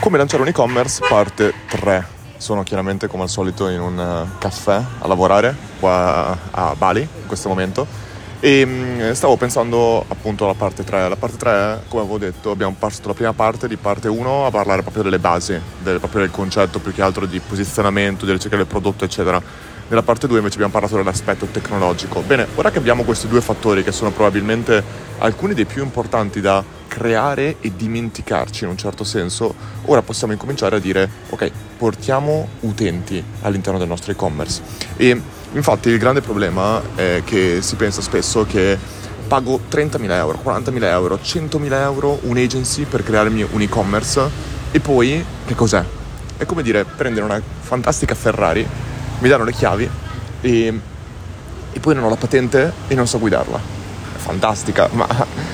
Come lanciare un e-commerce, parte 3. Sono chiaramente come al solito in un eh, caffè a lavorare qua a Bali in questo momento e mm, stavo pensando appunto alla parte 3. La parte 3, come avevo detto, abbiamo passato la prima parte di parte 1 a parlare proprio delle basi, del, proprio del concetto più che altro di posizionamento, di ricerca del prodotto, eccetera. Nella parte 2 invece abbiamo parlato dell'aspetto tecnologico. Bene, ora che abbiamo questi due fattori che sono probabilmente alcuni dei più importanti da creare e dimenticarci in un certo senso, ora possiamo incominciare a dire ok, portiamo utenti all'interno del nostro e-commerce. E infatti il grande problema è che si pensa spesso che pago 30.000 euro, 40.000 euro, 100.000 euro un'agency per crearmi un e-commerce e poi che cos'è? È come dire prendere una fantastica Ferrari mi danno le chiavi e, e poi non ho la patente e non so guidarla. Fantastica, ma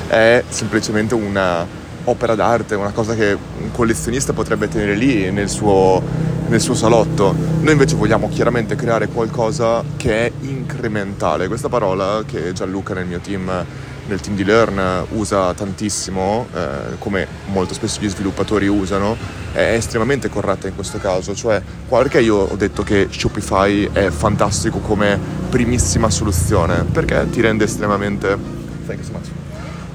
è semplicemente una opera d'arte, una cosa che un collezionista potrebbe tenere lì nel suo, nel suo salotto. Noi invece vogliamo chiaramente creare qualcosa che è incrementale. Questa parola che Gianluca nel mio team nel team di Learn usa tantissimo, eh, come molto spesso gli sviluppatori usano, è estremamente corretta in questo caso. Cioè, perché io ho detto che Shopify è fantastico come primissima soluzione? Perché ti rende estremamente...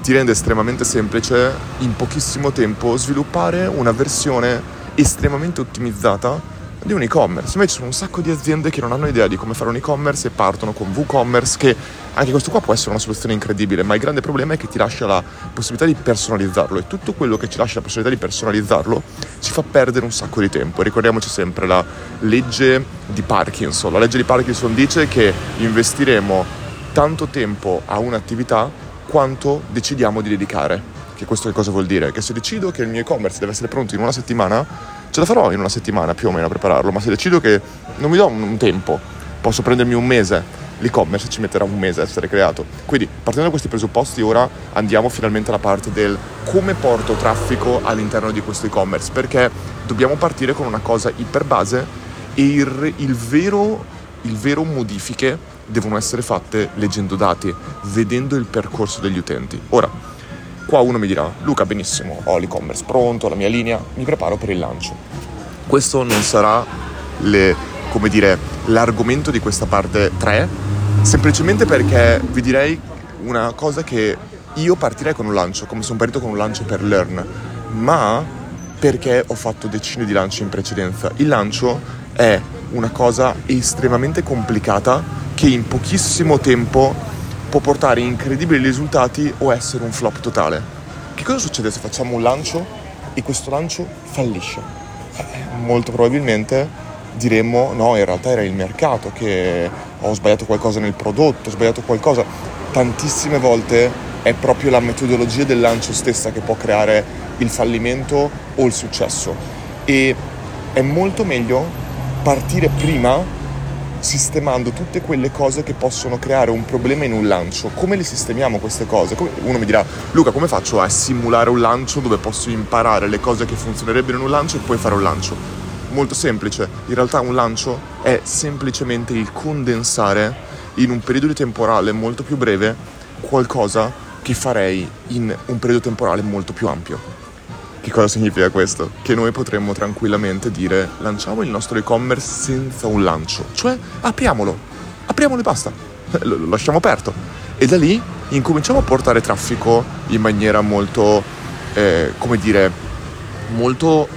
Ti rende estremamente semplice in pochissimo tempo sviluppare una versione estremamente ottimizzata di un e-commerce. Invece ci sono un sacco di aziende che non hanno idea di come fare un e-commerce e partono con WooCommerce che anche questo qua può essere una soluzione incredibile, ma il grande problema è che ti lascia la possibilità di personalizzarlo e tutto quello che ci lascia la possibilità di personalizzarlo ci fa perdere un sacco di tempo. Ricordiamoci sempre la legge di Parkinson. La legge di Parkinson dice che investiremo tanto tempo a un'attività quanto decidiamo di dedicare. Che questo che cosa vuol dire? Che se decido che il mio e-commerce deve essere pronto in una settimana, ce la farò in una settimana più o meno a prepararlo, ma se decido che non mi do un tempo, posso prendermi un mese, l'e-commerce ci metterà un mese a essere creato. Quindi partendo da questi presupposti ora andiamo finalmente alla parte del come porto traffico all'interno di questo e-commerce, perché dobbiamo partire con una cosa iper base e il, il vero, il vero modifiche devono essere fatte leggendo dati, vedendo il percorso degli utenti. Ora, Qua uno mi dirà, Luca benissimo, ho l'e-commerce pronto, la mia linea, mi preparo per il lancio. Questo non sarà le, dire, l'argomento di questa parte 3, semplicemente perché vi direi una cosa che io partirei con un lancio, come sono partito con un lancio per Learn, ma perché ho fatto decine di lanci in precedenza. Il lancio è una cosa estremamente complicata che in pochissimo tempo può portare incredibili risultati o essere un flop totale. Che cosa succede se facciamo un lancio e questo lancio fallisce? Eh, molto probabilmente diremmo no, in realtà era il mercato che ho sbagliato qualcosa nel prodotto, ho sbagliato qualcosa. Tantissime volte è proprio la metodologia del lancio stessa che può creare il fallimento o il successo. E è molto meglio partire prima sistemando tutte quelle cose che possono creare un problema in un lancio. Come le sistemiamo queste cose? Uno mi dirà, Luca, come faccio a simulare un lancio dove posso imparare le cose che funzionerebbero in un lancio e poi fare un lancio? Molto semplice, in realtà un lancio è semplicemente il condensare in un periodo temporale molto più breve qualcosa che farei in un periodo temporale molto più ampio. Che cosa significa questo? Che noi potremmo tranquillamente dire lanciamo il nostro e-commerce senza un lancio, cioè apriamolo, apriamolo e basta, lo lasciamo aperto. E da lì incominciamo a portare traffico in maniera molto, eh, come dire, molto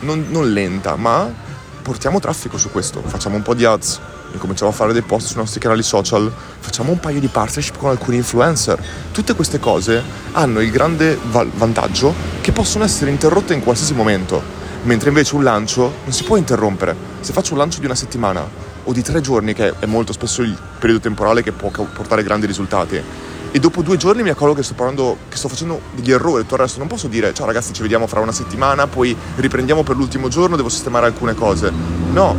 non, non lenta, ma portiamo traffico su questo, facciamo un po' di ads, incominciamo a fare dei post sui nostri canali social, facciamo un paio di partnership con alcuni influencer. Tutte queste cose hanno il grande vantaggio che possono essere interrotte in qualsiasi momento, mentre invece un lancio non si può interrompere. Se faccio un lancio di una settimana o di tre giorni, che è molto spesso il periodo temporale che può portare grandi risultati, e dopo due giorni mi accorgo che sto parlando, che sto facendo degli errori, tutto il resto non posso dire ciao ragazzi ci vediamo fra una settimana, poi riprendiamo per l'ultimo giorno, devo sistemare alcune cose. No,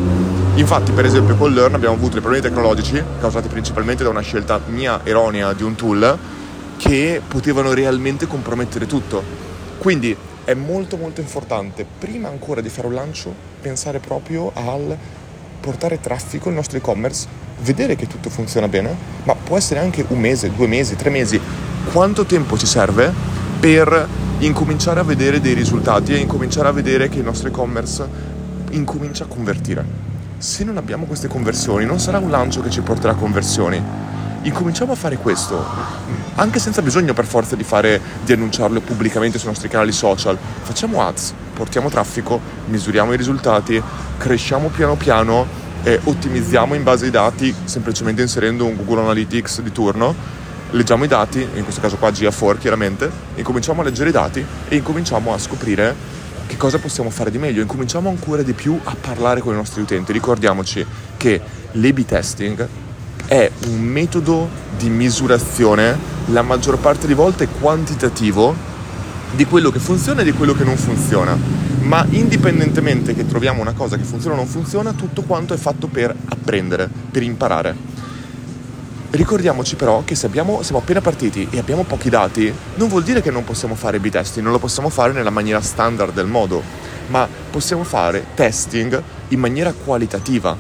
infatti per esempio con Learn abbiamo avuto dei problemi tecnologici causati principalmente da una scelta mia erronea di un tool che potevano realmente compromettere tutto. Quindi è molto molto importante, prima ancora di fare un lancio, pensare proprio al portare traffico al nostro e-commerce vedere che tutto funziona bene, ma può essere anche un mese, due mesi, tre mesi. Quanto tempo ci serve per incominciare a vedere dei risultati e incominciare a vedere che il nostro e-commerce incomincia a convertire. Se non abbiamo queste conversioni, non sarà un lancio che ci porterà a conversioni. Incominciamo a fare questo, anche senza bisogno per forza di, fare, di annunciarlo pubblicamente sui nostri canali social. Facciamo ads, portiamo traffico, misuriamo i risultati, cresciamo piano piano e ottimizziamo in base ai dati semplicemente inserendo un Google Analytics di turno leggiamo i dati, in questo caso qua GA4 chiaramente, incominciamo a leggere i dati e incominciamo a scoprire che cosa possiamo fare di meglio, incominciamo ancora di più a parlare con i nostri utenti. Ricordiamoci che l'A-B testing è un metodo di misurazione, la maggior parte di volte quantitativo, di quello che funziona e di quello che non funziona. Ma indipendentemente che troviamo una cosa che funziona o non funziona, tutto quanto è fatto per apprendere, per imparare. Ricordiamoci però che se abbiamo, siamo appena partiti e abbiamo pochi dati, non vuol dire che non possiamo fare B-testing, non lo possiamo fare nella maniera standard del modo, ma possiamo fare testing in maniera qualitativa.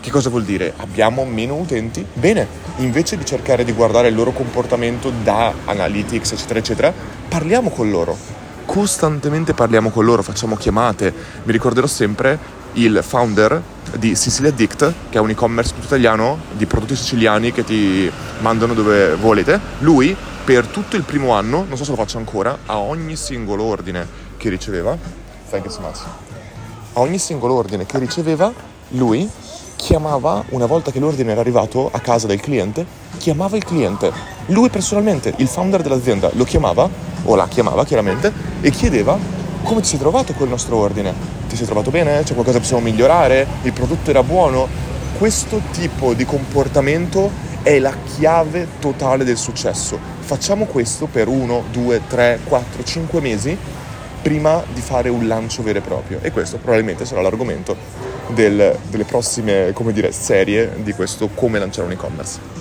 Che cosa vuol dire? Abbiamo meno utenti? Bene, invece di cercare di guardare il loro comportamento da analytics, eccetera, eccetera, parliamo con loro. Costantemente parliamo con loro, facciamo chiamate. Mi ricorderò sempre il founder di Sicilia Addict, che è un e-commerce tutto italiano di prodotti siciliani che ti mandano dove volete. Lui, per tutto il primo anno, non so se lo faccio ancora, a ogni singolo ordine che riceveva, thank you so much, a ogni singolo ordine che riceveva, lui chiamava, una volta che l'ordine era arrivato a casa del cliente, chiamava il cliente. Lui personalmente, il founder dell'azienda, lo chiamava, o la chiamava chiaramente, e chiedeva come ti sei trovato col nostro ordine ti sei trovato bene? C'è qualcosa che possiamo migliorare? Il prodotto era buono? Questo tipo di comportamento è la chiave totale del successo. Facciamo questo per uno, due, tre, quattro, cinque mesi prima di fare un lancio vero e proprio. E questo probabilmente sarà l'argomento del, delle prossime, dire, serie di questo come lanciare un e-commerce.